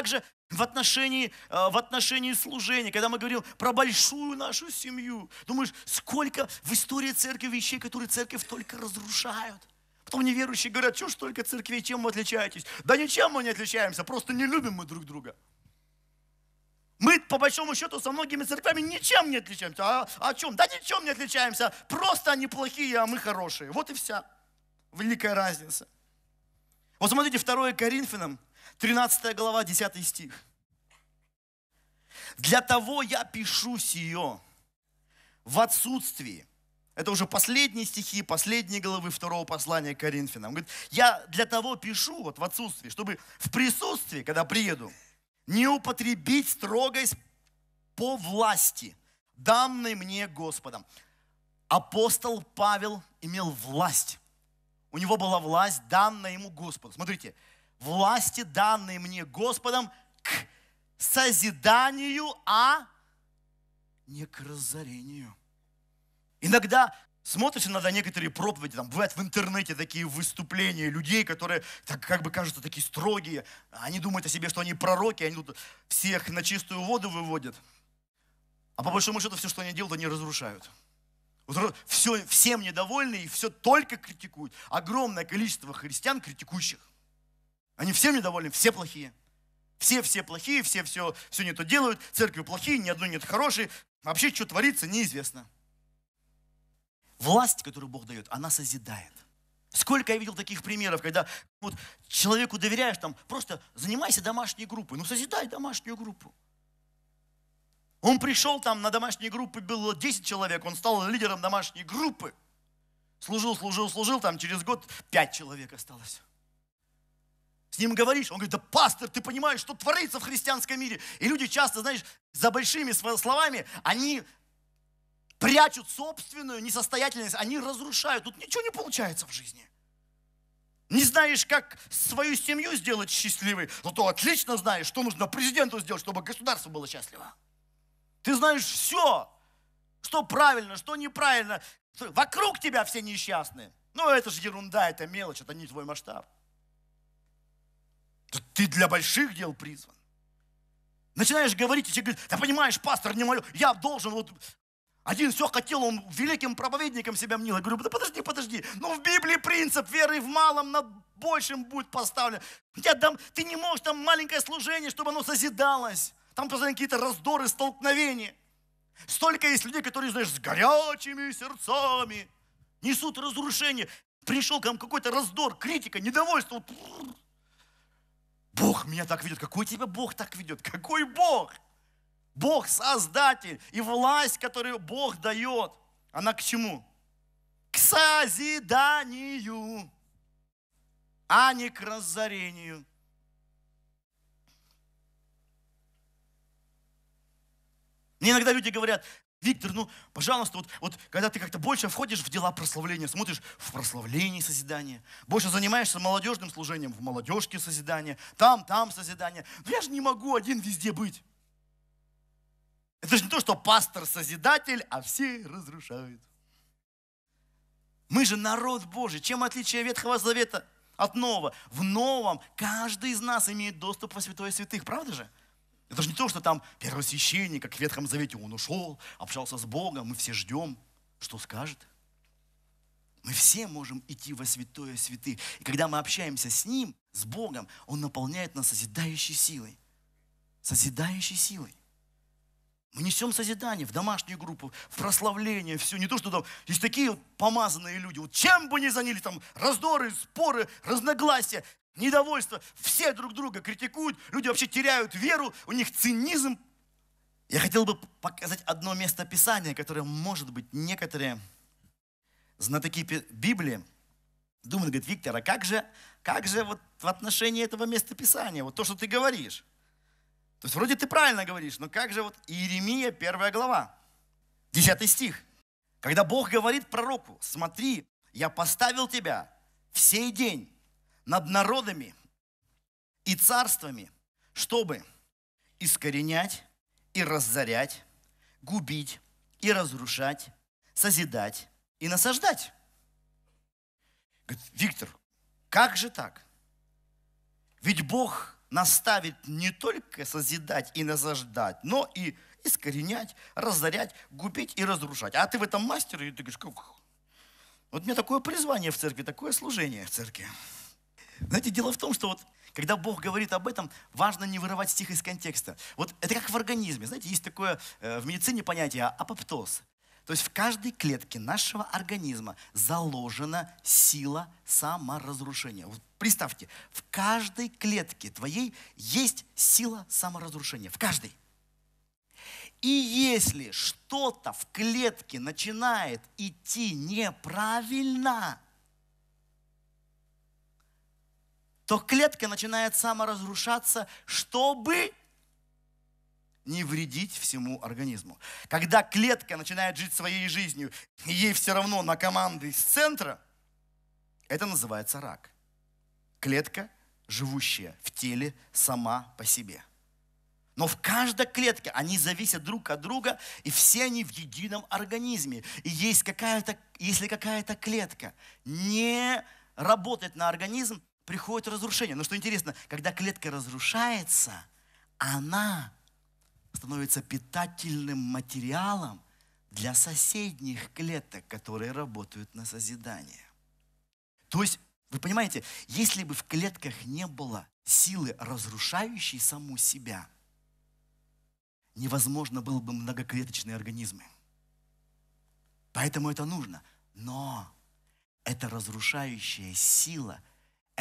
Точно так же в отношении, э, в отношении служения, когда мы говорим про большую нашу семью. Думаешь, сколько в истории церкви вещей, которые церковь только разрушают. Потом неверующие говорят, что ж только церкви, чем вы отличаетесь? Да ничем мы не отличаемся, просто не любим мы друг друга. Мы, по большому счету, со многими церквями ничем не отличаемся. А, а о чем? Да ничем не отличаемся. Просто они плохие, а мы хорошие. Вот и вся великая разница. Вот смотрите, 2 Коринфянам, 13 глава, 10 стих. Для того я пишу сие в отсутствии. Это уже последние стихи, последние главы второго послания к Коринфянам. Он говорит, я для того пишу вот в отсутствии, чтобы в присутствии, когда приеду, не употребить строгость по власти, данной мне Господом. Апостол Павел имел власть. У него была власть, данная ему Господу. Смотрите, власти, данные мне Господом, к созиданию, а не к разорению. Иногда смотришь иногда некоторые проповеди, там бывают в интернете такие выступления людей, которые так, как бы кажутся такие строгие. Они думают о себе, что они пророки, они тут всех на чистую воду выводят. А по большому счету все, что они делают, они разрушают. Все, всем недовольны и все только критикуют. Огромное количество христиан критикующих. Они всем недовольны, все плохие. Все, все плохие, все, все, все не то делают, церкви плохие, ни одной нет хорошей. Вообще, что творится, неизвестно власть, которую Бог дает, она созидает. Сколько я видел таких примеров, когда вот человеку доверяешь, там, просто занимайся домашней группой, ну созидай домашнюю группу. Он пришел там на домашней группы, было 10 человек, он стал лидером домашней группы. Служил, служил, служил, там через год 5 человек осталось. С ним говоришь, он говорит, да пастор, ты понимаешь, что творится в христианском мире. И люди часто, знаешь, за большими словами, они прячут собственную несостоятельность, они разрушают. Тут ничего не получается в жизни. Не знаешь, как свою семью сделать счастливой, но то отлично знаешь, что нужно президенту сделать, чтобы государство было счастливо. Ты знаешь все, что правильно, что неправильно. Вокруг тебя все несчастные. Ну, это же ерунда, это мелочь, это не твой масштаб. Ты для больших дел призван. Начинаешь говорить, и тебе говорят, да понимаешь, пастор, не мое, я должен вот один все хотел, он великим проповедником себя мнил. Я говорю, да подожди, подожди. Но в Библии принцип веры в малом над большим будет поставлен. Я дам, ты не можешь там маленькое служение, чтобы оно созидалось. Там постоянно какие-то раздоры, столкновения. Столько есть людей, которые, знаешь, с горячими сердцами несут разрушение. Пришел к нам какой-то раздор, критика, недовольство. Бог меня так ведет. Какой тебя Бог так ведет? Какой Бог? Бог создатель и власть, которую Бог дает, она к чему? К созиданию, а не к разорению. Мне иногда люди говорят, Виктор, ну, пожалуйста, вот, вот когда ты как-то больше входишь в дела прославления, смотришь в прославлении созидания, больше занимаешься молодежным служением, в молодежке созидания, там, там созидание. Но я же не могу один везде быть. Это же не то, что пастор созидатель, а все разрушают. Мы же народ Божий. Чем отличие Ветхого Завета от Нового? В Новом каждый из нас имеет доступ во Святое Святых, правда же? Это же не то, что там первосвященник, как в Ветхом Завете, он ушел, общался с Богом, мы все ждем, что скажет. Мы все можем идти во святое святых. И когда мы общаемся с Ним, с Богом, Он наполняет нас созидающей силой. Созидающей силой. Мы несем созидание в домашнюю группу, в прославление, все. Не то, что там есть такие вот помазанные люди. Вот чем бы ни занялись, там раздоры, споры, разногласия, недовольство. Все друг друга критикуют, люди вообще теряют веру, у них цинизм. Я хотел бы показать одно место Писания, которое, может быть, некоторые знатоки Библии думают, говорит, Виктор, а как же, как же вот в отношении этого места Писания, вот то, что ты говоришь? То есть вроде ты правильно говоришь, но как же вот Иеремия, первая глава, 10 стих. Когда Бог говорит пророку, смотри, я поставил тебя в сей день над народами и царствами, чтобы искоренять и разорять, губить и разрушать, созидать и насаждать. Говорит, Виктор, как же так? Ведь Бог наставит не только созидать и насаждать, но и искоренять, разорять, губить и разрушать. А ты в этом мастер, и ты говоришь, как? Вот меня такое призвание в церкви, такое служение в церкви. Знаете, дело в том, что вот когда Бог говорит об этом, важно не вырывать стих из контекста. Вот это как в организме. Знаете, есть такое э, в медицине понятие апоптоз. То есть в каждой клетке нашего организма заложена сила саморазрушения. Вот представьте, в каждой клетке твоей есть сила саморазрушения. В каждой. И если что-то в клетке начинает идти неправильно, то клетка начинает саморазрушаться, чтобы не вредить всему организму. Когда клетка начинает жить своей жизнью, и ей все равно на команды из центра, это называется рак. Клетка, живущая в теле сама по себе. Но в каждой клетке они зависят друг от друга, и все они в едином организме. И есть какая-то, если какая-то клетка не работает на организм, приходит разрушение. Но что интересно, когда клетка разрушается, она становится питательным материалом для соседних клеток, которые работают на созидание. То есть, вы понимаете, если бы в клетках не было силы, разрушающей саму себя, невозможно было бы многоклеточные организмы. Поэтому это нужно. Но эта разрушающая сила –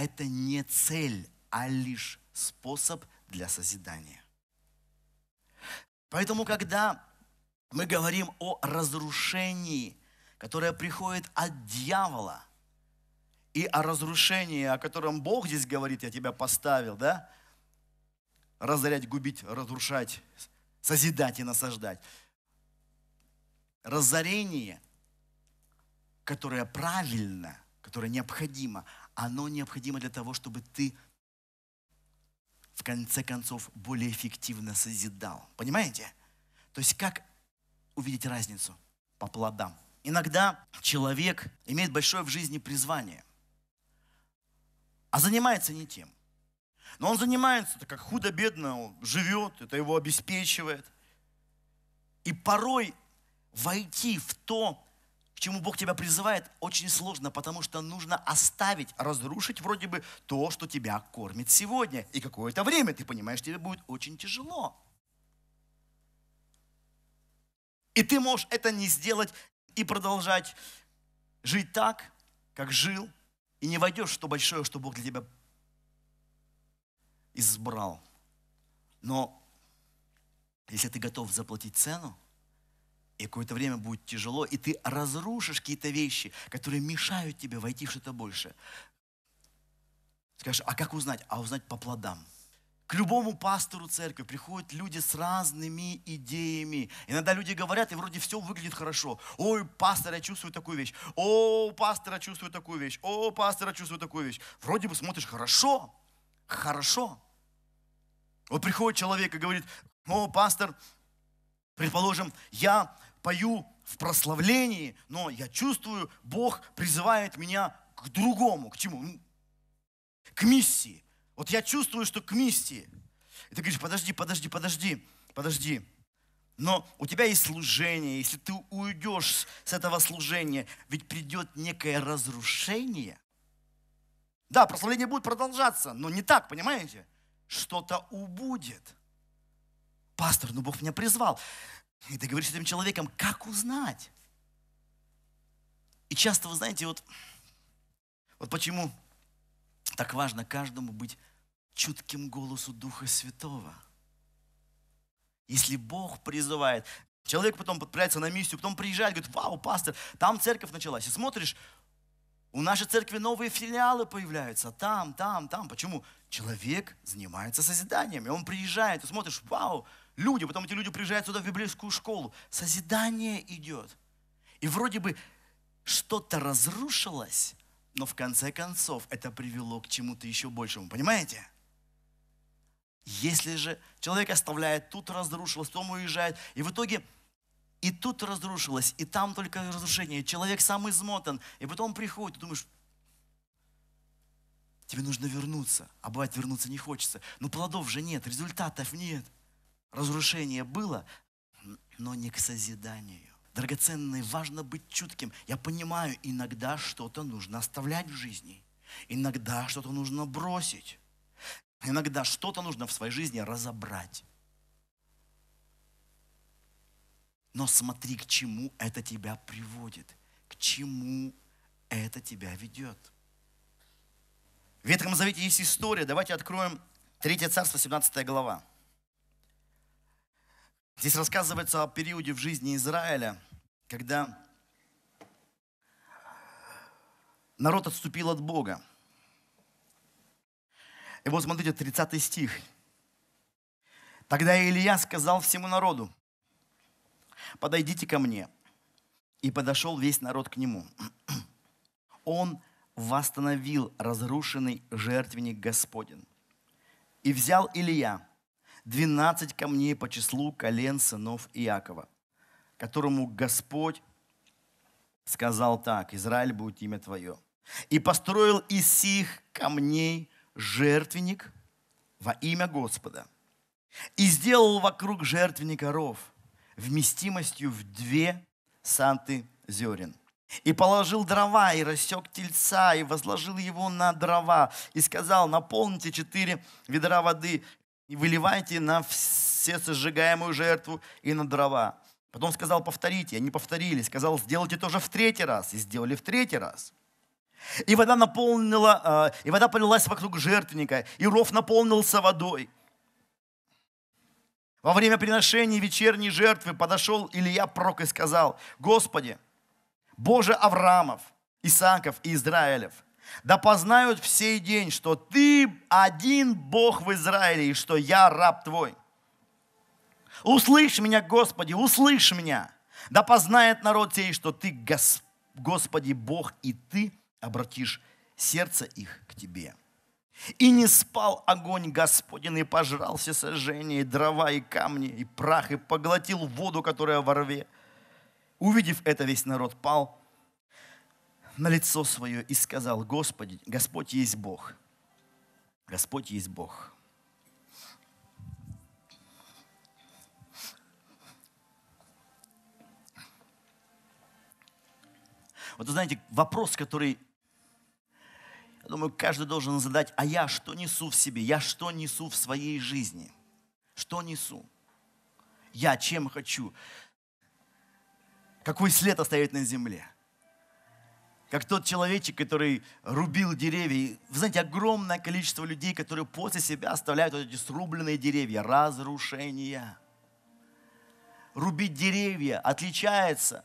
это не цель, а лишь способ для созидания. Поэтому, когда мы говорим о разрушении, которое приходит от дьявола, и о разрушении, о котором Бог здесь говорит, я тебя поставил, да? Разорять, губить, разрушать, созидать и насаждать. Разорение, которое правильно, которое необходимо, оно необходимо для того, чтобы ты в конце концов более эффективно созидал. Понимаете? То есть как увидеть разницу по плодам? Иногда человек имеет большое в жизни призвание, а занимается не тем. Но он занимается, так как худо-бедно живет, это его обеспечивает. И порой войти в то, чему Бог тебя призывает, очень сложно, потому что нужно оставить, разрушить вроде бы то, что тебя кормит сегодня. И какое-то время, ты понимаешь, тебе будет очень тяжело. И ты можешь это не сделать и продолжать жить так, как жил, и не войдешь в то большое, что Бог для тебя избрал. Но если ты готов заплатить цену, и какое-то время будет тяжело, и ты разрушишь какие-то вещи, которые мешают тебе войти в что-то большее. Скажешь, а как узнать? А узнать по плодам. К любому пастору церкви приходят люди с разными идеями. Иногда люди говорят, и вроде все выглядит хорошо. Ой, пастор, я чувствую такую вещь. О, пастор, я чувствую такую вещь. О, пастор, я чувствую такую вещь. Вроде бы смотришь, хорошо, хорошо. Вот приходит человек и говорит, о, пастор, предположим, я пою в прославлении, но я чувствую, Бог призывает меня к другому. К чему? Ну, к миссии. Вот я чувствую, что к миссии. И ты говоришь, подожди, подожди, подожди, подожди. Но у тебя есть служение, если ты уйдешь с этого служения, ведь придет некое разрушение. Да, прославление будет продолжаться, но не так, понимаете? Что-то убудет. Пастор, ну Бог меня призвал. И ты говоришь с этим человеком, как узнать? И часто, вы знаете, вот, вот почему так важно каждому быть чутким голосу Духа Святого. Если Бог призывает, человек потом подправляется на миссию, потом приезжает, говорит, вау, пастор, там церковь началась. И смотришь, у нашей церкви новые филиалы появляются, там, там, там. Почему? Человек занимается созиданием, и он приезжает, и смотришь, вау, люди, потом эти люди приезжают сюда в библейскую школу. Созидание идет. И вроде бы что-то разрушилось, но в конце концов это привело к чему-то еще большему. Понимаете? Если же человек оставляет, тут разрушилось, потом уезжает, и в итоге и тут разрушилось, и там только разрушение, человек сам измотан, и потом приходит, и думаешь, тебе нужно вернуться. А бывает, вернуться не хочется. Но плодов же нет, результатов нет. Разрушение было, но не к созиданию. Драгоценный, важно быть чутким. Я понимаю, иногда что-то нужно оставлять в жизни. Иногда что-то нужно бросить. Иногда что-то нужно в своей жизни разобрать. Но смотри, к чему это тебя приводит, к чему это тебя ведет. В Ветхом Завете есть история. Давайте откроем 3 царство, 17 глава. Здесь рассказывается о периоде в жизни Израиля, когда народ отступил от Бога. И вот смотрите, 30 стих. Тогда Илья сказал всему народу, подойдите ко мне. И подошел весь народ к нему. Он восстановил разрушенный жертвенник Господен. И взял Илья 12 камней по числу колен сынов Иакова, которому Господь сказал так, Израиль будет имя твое. И построил из сих камней жертвенник во имя Господа. И сделал вокруг жертвенника ров вместимостью в две санты зерен. И положил дрова, и рассек тельца, и возложил его на дрова, и сказал, наполните четыре ведра воды, и выливайте на все сожигаемую жертву и на дрова. Потом сказал, повторите, они повторили. Сказал, сделайте тоже в третий раз, и сделали в третий раз. И вода наполнила, а, и вода полилась вокруг жертвенника, и ров наполнился водой. Во время приношения вечерней жертвы подошел Илья пророк и сказал, Господи, Боже Авраамов, Исааков и Израилев, да познают в сей день, что Ты один Бог в Израиле, и что я раб Твой. Услышь меня, Господи, услышь меня. Да познает народ сей, что Ты, Господи, Бог, и Ты обратишь сердце их к Тебе. И не спал огонь Господень, и пожрал все сожжения, и дрова, и камни, и прах, и поглотил воду, которая во рве. Увидев это, весь народ пал на лицо свое и сказал, Господи, Господь есть Бог. Господь есть Бог. Вот вы знаете, вопрос, который я думаю, каждый должен задать, а я что несу в себе? Я что несу в своей жизни? Что несу? Я чем хочу? Какой след оставить на земле? Как тот человечек, который рубил деревья. Вы знаете, огромное количество людей, которые после себя оставляют вот эти срубленные деревья. Разрушения. Рубить деревья отличается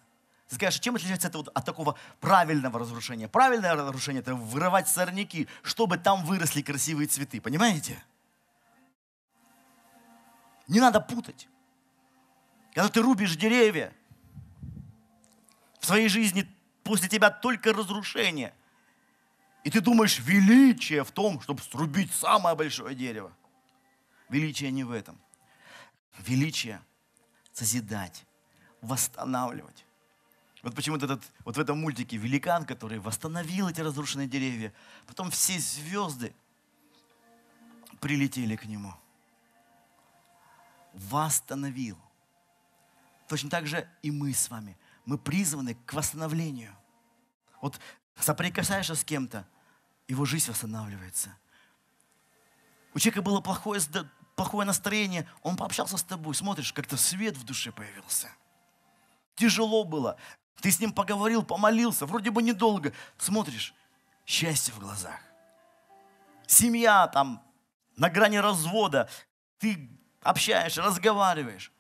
ты скажешь, чем отличается это вот от такого правильного разрушения? Правильное разрушение – это вырывать сорняки, чтобы там выросли красивые цветы. Понимаете? Не надо путать. Когда ты рубишь деревья, в своей жизни после тебя только разрушение. И ты думаешь, величие в том, чтобы срубить самое большое дерево. Величие не в этом. Величие – созидать, восстанавливать. Вот почему-то этот, вот в этом мультике великан, который восстановил эти разрушенные деревья, потом все звезды прилетели к нему. Восстановил. Точно так же и мы с вами. Мы призваны к восстановлению. Вот соприкасаешься с кем-то, его жизнь восстанавливается. У человека было плохое, плохое настроение, он пообщался с тобой, смотришь, как-то свет в душе появился. Тяжело было, ты с ним поговорил, помолился, вроде бы недолго. Смотришь, счастье в глазах. Семья там на грани развода. Ты общаешься, разговариваешь.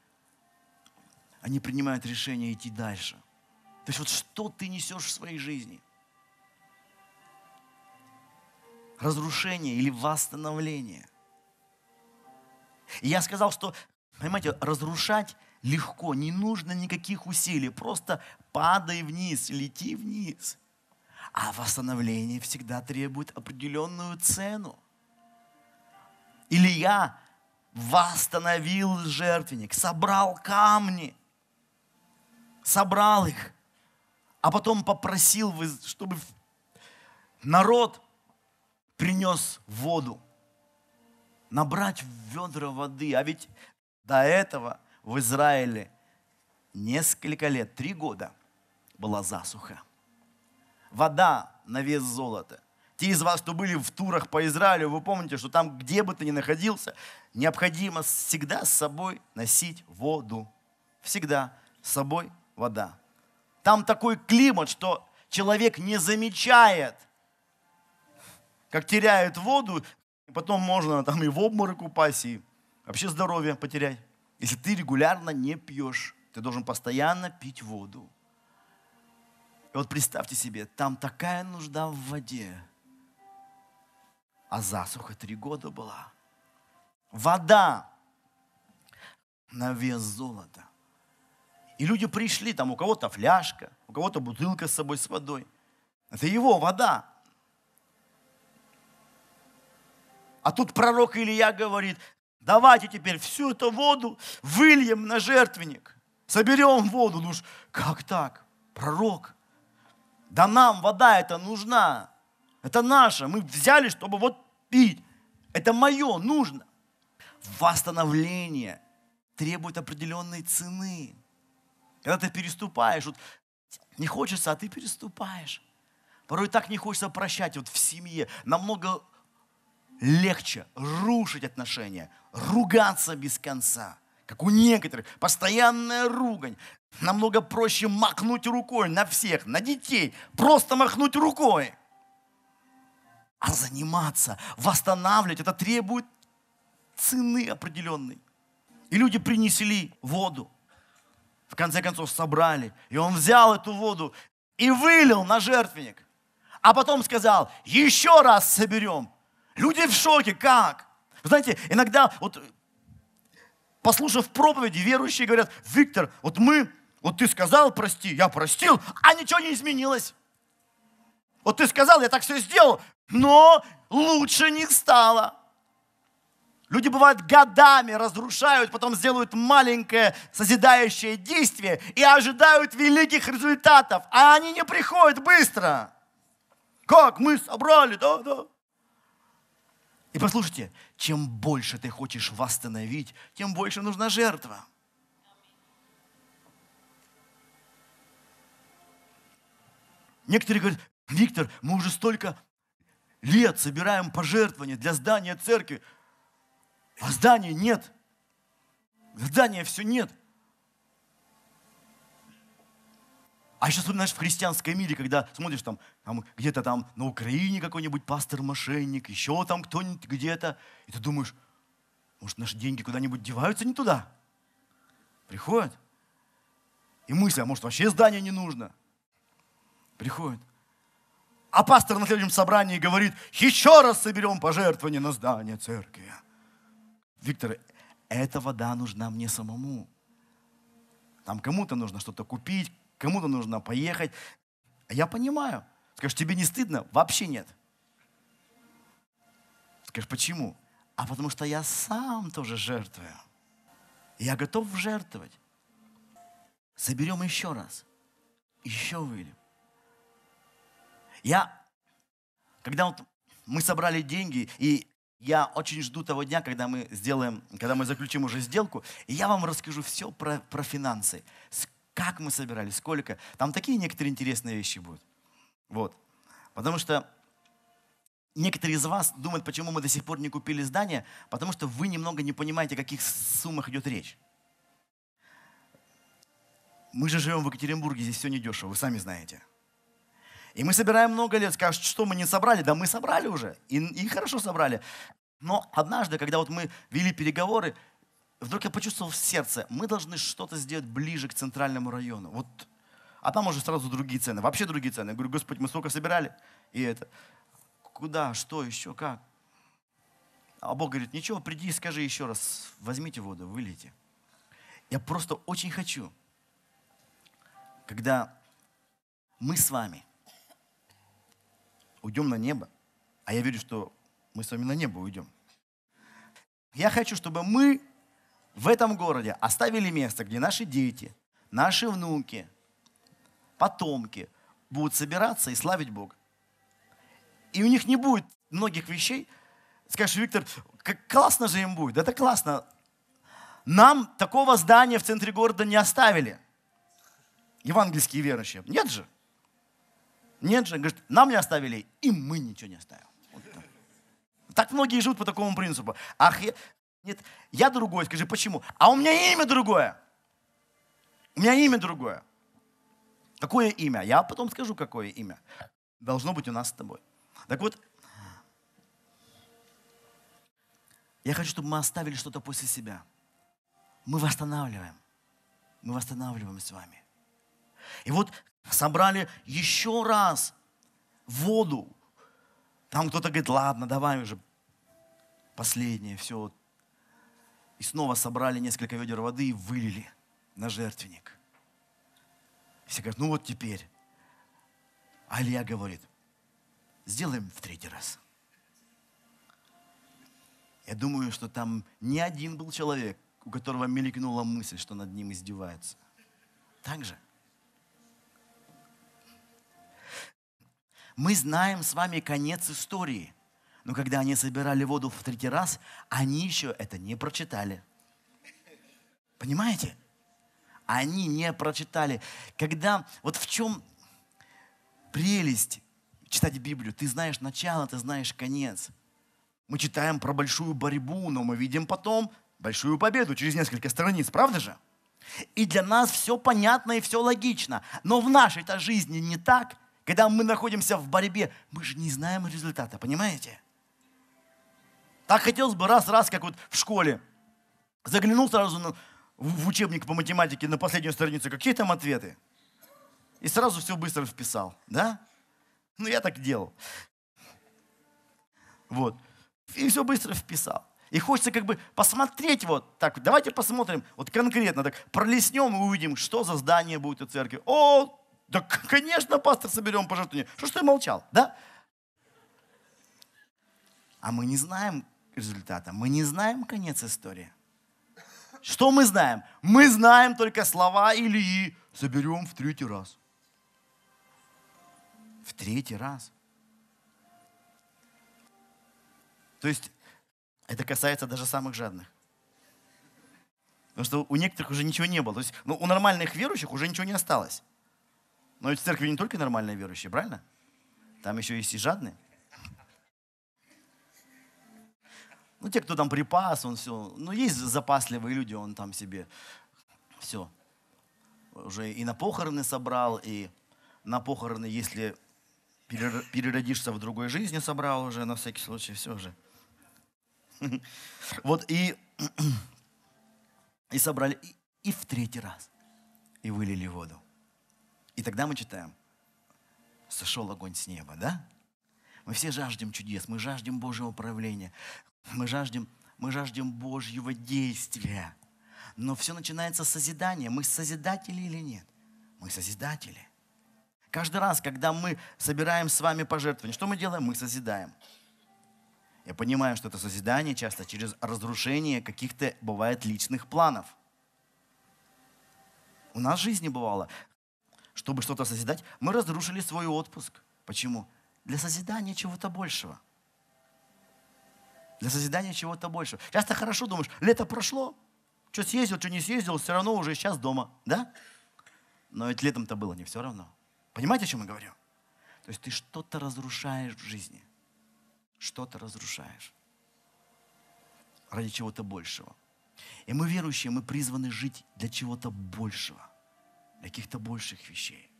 Они принимают решение идти дальше. То есть вот что ты несешь в своей жизни? Разрушение или восстановление? И я сказал, что, понимаете, разрушать легко, не нужно никаких усилий, просто падай вниз, лети вниз. А восстановление всегда требует определенную цену. Илья восстановил жертвенник, собрал камни, собрал их, а потом попросил, чтобы народ принес воду. Набрать ведра воды. А ведь до этого в Израиле несколько лет, три года была засуха. Вода на вес золота. Те из вас, кто были в турах по Израилю, вы помните, что там, где бы ты ни находился, необходимо всегда с собой носить воду. Всегда с собой вода. Там такой климат, что человек не замечает, как теряет воду, и потом можно там и в обморок упасть, и вообще здоровье потерять. Если ты регулярно не пьешь, ты должен постоянно пить воду. И вот представьте себе, там такая нужда в воде, а засуха три года была. Вода на вес золота. И люди пришли, там у кого-то фляжка, у кого-то бутылка с собой с водой. Это его вода. А тут пророк Илья говорит, давайте теперь всю эту воду выльем на жертвенник. Соберем воду. Ну как так? Пророк. Да нам вода эта нужна. Это наша. Мы взяли, чтобы вот пить. Это мое, нужно. Восстановление требует определенной цены. Когда ты переступаешь, вот не хочется, а ты переступаешь. Порой так не хочется прощать. Вот в семье намного легче рушить отношения, ругаться без конца. Как у некоторых, постоянная ругань. Намного проще махнуть рукой на всех, на детей. Просто махнуть рукой. А заниматься, восстанавливать, это требует цены определенной. И люди принесли воду. В конце концов собрали. И он взял эту воду и вылил на жертвенник. А потом сказал, еще раз соберем. Люди в шоке, как? Вы знаете, иногда, вот, послушав проповеди, верующие говорят, Виктор, вот мы, вот ты сказал, прости, я простил, а ничего не изменилось. Вот ты сказал, я так все сделал, но лучше не стало. Люди, бывают, годами разрушают, потом сделают маленькое созидающее действие и ожидают великих результатов, а они не приходят быстро. Как мы собрали, да, да. И послушайте, чем больше ты хочешь восстановить, тем больше нужна жертва. Некоторые говорят, Виктор, мы уже столько лет собираем пожертвования для здания церкви, а здания нет. Здания все нет. А еще знаешь, в христианском мире, когда смотришь там, там где-то там на Украине какой-нибудь пастор-мошенник, еще там кто-нибудь где-то, и ты думаешь, может, наши деньги куда-нибудь деваются не туда? Приходят. И мысль, а может, вообще здание не нужно? Приходит. А пастор на следующем собрании говорит, еще раз соберем пожертвования на здание церкви. Виктор, эта вода нужна мне самому. Там кому-то нужно что-то купить, кому-то нужно поехать. Я понимаю. Скажешь, тебе не стыдно? Вообще нет. Скажешь, почему? А потому что я сам тоже жертвую. Я готов жертвовать. Соберем еще раз. Еще выльем. Я, когда вот мы собрали деньги, и я очень жду того дня, когда мы сделаем, когда мы заключим уже сделку, и я вам расскажу все про, про финансы как мы собирали, сколько. Там такие некоторые интересные вещи будут. Вот. Потому что некоторые из вас думают, почему мы до сих пор не купили здание, потому что вы немного не понимаете, о каких суммах идет речь. Мы же живем в Екатеринбурге, здесь все недешево, вы сами знаете. И мы собираем много лет, скажут, что мы не собрали, да мы собрали уже, и, и хорошо собрали. Но однажды, когда вот мы вели переговоры, вдруг я почувствовал в сердце, мы должны что-то сделать ближе к центральному району. Вот, а там уже сразу другие цены, вообще другие цены. Я говорю, Господь, мы столько собирали, и это, куда, что еще, как? А Бог говорит, ничего, приди и скажи еще раз, возьмите воду, вылейте. Я просто очень хочу, когда мы с вами уйдем на небо, а я верю, что мы с вами на небо уйдем. Я хочу, чтобы мы в этом городе оставили место, где наши дети, наши внуки, потомки будут собираться и славить Бога. И у них не будет многих вещей, скажешь, Виктор, как классно же им будет. Это классно. Нам такого здания в центре города не оставили. Евангельские верующие. Нет же. Нет же. Говорит, нам не оставили, и мы ничего не оставим. Вот так. так многие живут по такому принципу. Ах, я... нет, я другой, скажи, почему? А у меня имя другое. У меня имя другое. Какое имя? Я потом скажу, какое имя. Должно быть у нас с тобой. Так вот, я хочу, чтобы мы оставили что-то после себя. Мы восстанавливаем. Мы восстанавливаем с вами. И вот собрали еще раз воду. Там кто-то говорит, ладно, давай уже последнее, все. И снова собрали несколько ведер воды и вылили на жертвенник. Все говорят, ну вот теперь. А Илья говорит, сделаем в третий раз. Я думаю, что там не один был человек, у которого мелькнула мысль, что над ним издеваются. Так же. Мы знаем с вами конец истории. Но когда они собирали воду в третий раз, они еще это не прочитали. Понимаете? Они не прочитали. Когда, вот в чем прелесть читать Библию? Ты знаешь начало, ты знаешь конец. Мы читаем про большую борьбу, но мы видим потом большую победу через несколько страниц, правда же? И для нас все понятно и все логично. Но в нашей-то жизни не так. Когда мы находимся в борьбе, мы же не знаем результата, понимаете? Так хотелось бы раз-раз, как вот в школе. Заглянул сразу на, в учебник по математике на последнюю страницу, какие там ответы. И сразу все быстро вписал, да? Ну, я так делал. Вот. И все быстро вписал. И хочется как бы посмотреть вот так. Давайте посмотрим вот конкретно так. Пролеснем и увидим, что за здание будет у церкви. О, да, конечно, пастор, соберем пожертвования. Что ж ты молчал, да? А мы не знаем результата, мы не знаем конец истории. Что мы знаем? Мы знаем только слова Илии. Соберем в третий раз. В третий раз. То есть это касается даже самых жадных. Потому что у некоторых уже ничего не было. То есть ну, у нормальных верующих уже ничего не осталось. Но ведь в церкви не только нормальные верующие, правильно? Там еще есть и жадные. Ну, те, кто там припас, он все. Ну, есть запасливые люди, он там себе все. Уже и на похороны собрал, и на похороны, если переродишься в другой жизни, собрал уже, на всякий случай, все уже. Вот и, и собрали, и, и в третий раз, и вылили воду. И тогда мы читаем, сошел огонь с неба, да? Мы все жаждем чудес, мы жаждем Божьего управления. Мы жаждем, мы жаждем Божьего действия. Но все начинается с созидания. Мы созидатели или нет? Мы созидатели. Каждый раз, когда мы собираем с вами пожертвования, что мы делаем? Мы созидаем. Я понимаю, что это созидание часто через разрушение каких-то, бывает, личных планов. У нас в жизни бывало, чтобы что-то созидать, мы разрушили свой отпуск. Почему? Для созидания чего-то большего – для созидания чего-то большего. Часто хорошо думаешь, лето прошло, что съездил, что не съездил, все равно уже сейчас дома, да? Но ведь летом-то было не все равно. Понимаете, о чем я говорю? То есть ты что-то разрушаешь в жизни. Что-то разрушаешь. Ради чего-то большего. И мы верующие, мы призваны жить для чего-то большего. Каких-то больших вещей.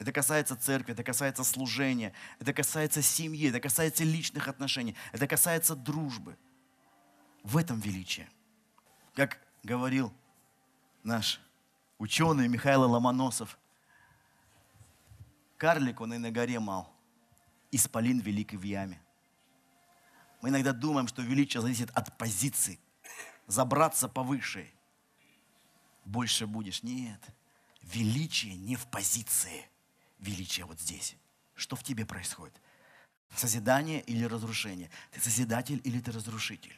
Это касается церкви, это касается служения, это касается семьи, это касается личных отношений, это касается дружбы. В этом величие. Как говорил наш ученый Михаил Ломоносов, карлик он и на горе мал, исполин великий в яме. Мы иногда думаем, что величие зависит от позиции, забраться повыше. Больше будешь. Нет, величие не в позиции величие вот здесь. Что в тебе происходит? Созидание или разрушение? Ты созидатель или ты разрушитель?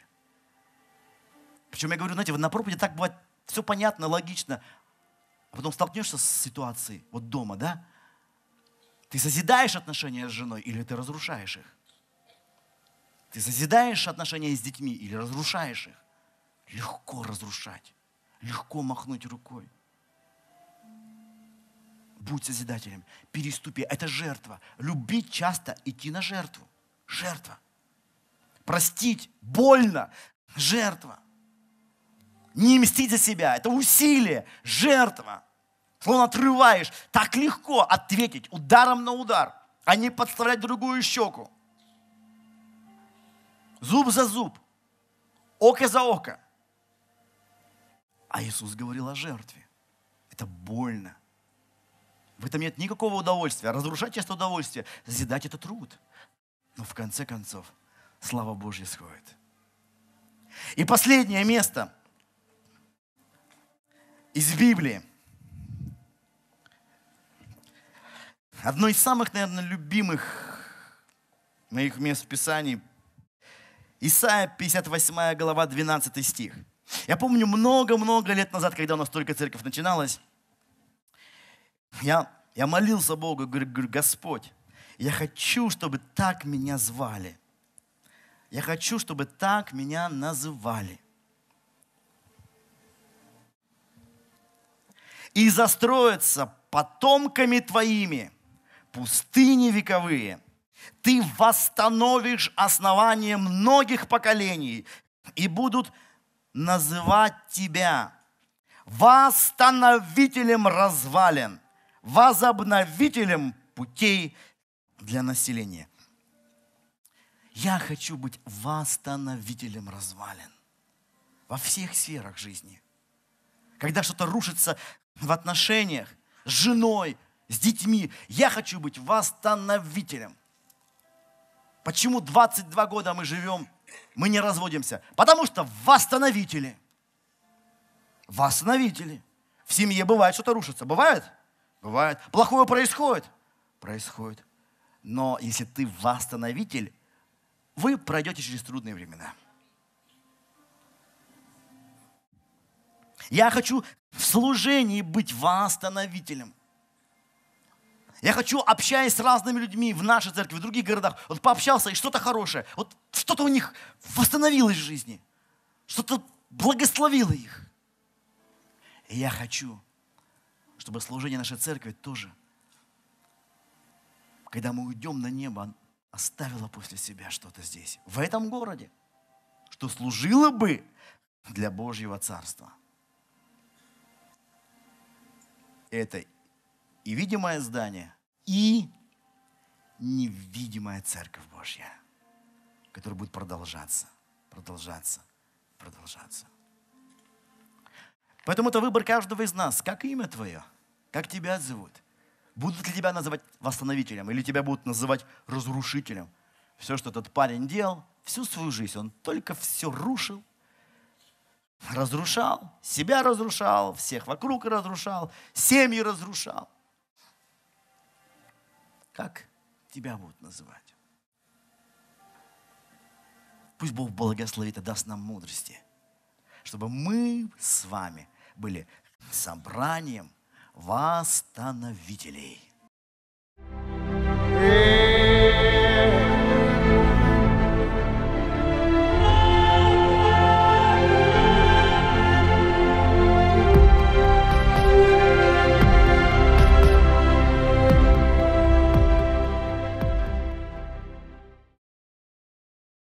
Причем я говорю, знаете, на проповеди так бывает все понятно, логично, а потом столкнешься с ситуацией вот дома, да? Ты созидаешь отношения с женой или ты разрушаешь их? Ты созидаешь отношения с детьми или разрушаешь их? Легко разрушать, легко махнуть рукой. Будь созидателем, переступи. Это жертва. Любить часто идти на жертву. Жертва. Простить больно. Жертва. Не мстить за себя. Это усилие. Жертва. Словно отрываешь. Так легко ответить ударом на удар, а не подставлять другую щеку. Зуб за зуб. Око за око. А Иисус говорил о жертве. Это больно. В этом нет никакого удовольствия. Разрушать часто удовольствие. Созидать это труд. Но в конце концов, слава Божья сходит. И последнее место из Библии – Одно из самых, наверное, любимых моих мест в Писании. Исайя, 58 глава, 12 стих. Я помню много-много лет назад, когда у нас только церковь начиналась, я, я молился Богу, говорю, говорю, Господь, я хочу, чтобы так меня звали. Я хочу, чтобы так меня называли. И застроиться потомками твоими пустыни вековые. Ты восстановишь основание многих поколений и будут называть тебя восстановителем развалин, возобновителем путей для населения. Я хочу быть восстановителем развалин во всех сферах жизни. Когда что-то рушится в отношениях с женой, с детьми. Я хочу быть восстановителем. Почему 22 года мы живем, мы не разводимся? Потому что восстановители. Восстановители. В семье бывает что-то рушится. Бывает? Бывает. Плохое происходит? Происходит. Но если ты восстановитель, вы пройдете через трудные времена. Я хочу в служении быть восстановителем. Я хочу, общаясь с разными людьми в нашей церкви, в других городах, вот пообщался, и что-то хорошее, вот что-то у них восстановилось в жизни, что-то благословило их. И я хочу, чтобы служение нашей церкви тоже, когда мы уйдем на небо, оставило после себя что-то здесь, в этом городе, что служило бы для Божьего Царства. Это и видимое здание, и невидимая Церковь Божья, которая будет продолжаться, продолжаться, продолжаться. Поэтому это выбор каждого из нас. Как имя твое? Как тебя зовут? Будут ли тебя называть восстановителем или тебя будут называть разрушителем? Все, что этот парень делал, всю свою жизнь, он только все рушил, разрушал, себя разрушал, всех вокруг разрушал, семьи разрушал. Как тебя будут называть? Пусть Бог благословит и даст нам мудрости, чтобы мы с вами были собранием восстановителей. Yeah.